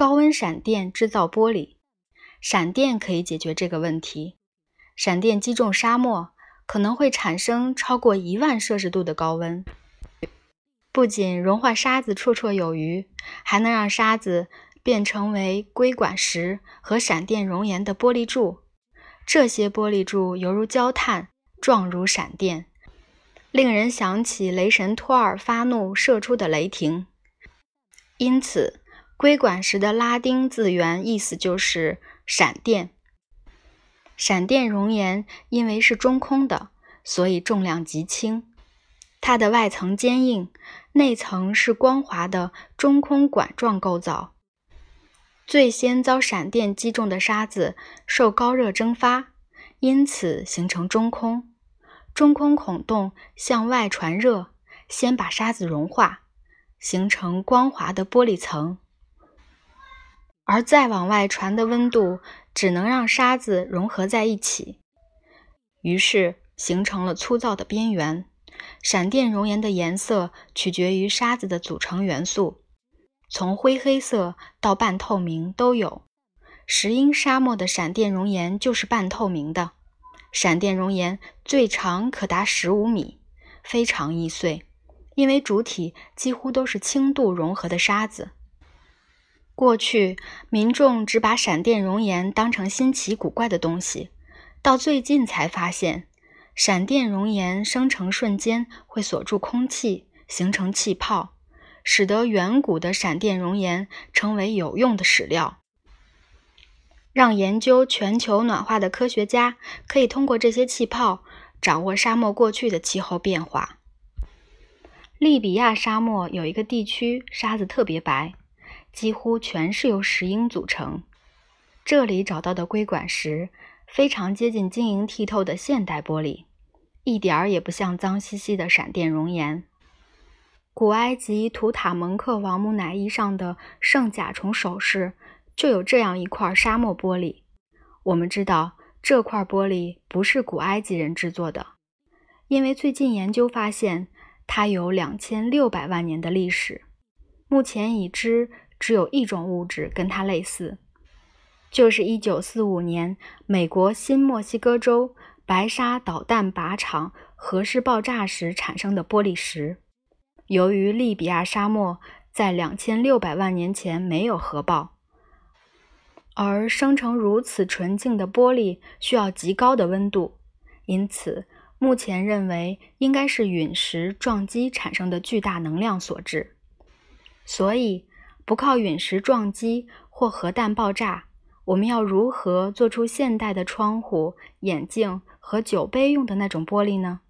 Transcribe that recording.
高温闪电制造玻璃。闪电可以解决这个问题。闪电击中沙漠，可能会产生超过一万摄氏度的高温，不仅融化沙子绰绰有余，还能让沙子变成为硅管石和闪电熔岩的玻璃柱。这些玻璃柱犹如焦炭，状如闪电，令人想起雷神托尔发怒射出的雷霆。因此，硅管石的拉丁字源意思就是闪电。闪电熔岩因为是中空的，所以重量极轻。它的外层坚硬，内层是光滑的中空管状构造。最先遭闪电击中的沙子受高热蒸发，因此形成中空。中空孔洞向外传热，先把沙子融化，形成光滑的玻璃层。而再往外传的温度只能让沙子融合在一起，于是形成了粗糙的边缘。闪电熔岩的颜色取决于沙子的组成元素，从灰黑色到半透明都有。石英沙漠的闪电熔岩就是半透明的。闪电熔岩最长可达十五米，非常易碎，因为主体几乎都是轻度融合的沙子。过去，民众只把闪电熔岩当成新奇古怪的东西，到最近才发现，闪电熔岩生成瞬间会锁住空气，形成气泡，使得远古的闪电熔岩成为有用的史料，让研究全球暖化的科学家可以通过这些气泡掌握沙漠过去的气候变化。利比亚沙漠有一个地区沙子特别白。几乎全是由石英组成。这里找到的硅管石非常接近晶莹剔透的现代玻璃，一点儿也不像脏兮兮的闪电熔岩。古埃及图塔蒙克王木乃伊上的圣甲虫首饰就有这样一块沙漠玻璃。我们知道这块玻璃不是古埃及人制作的，因为最近研究发现它有两千六百万年的历史。目前已知。只有一种物质跟它类似，就是1945年美国新墨西哥州白沙导弹靶场核试爆炸时产生的玻璃石。由于利比亚沙漠在2600万年前没有核爆，而生成如此纯净的玻璃需要极高的温度，因此目前认为应该是陨石撞击产生的巨大能量所致。所以。不靠陨石撞击或核弹爆炸，我们要如何做出现代的窗户、眼镜和酒杯用的那种玻璃呢？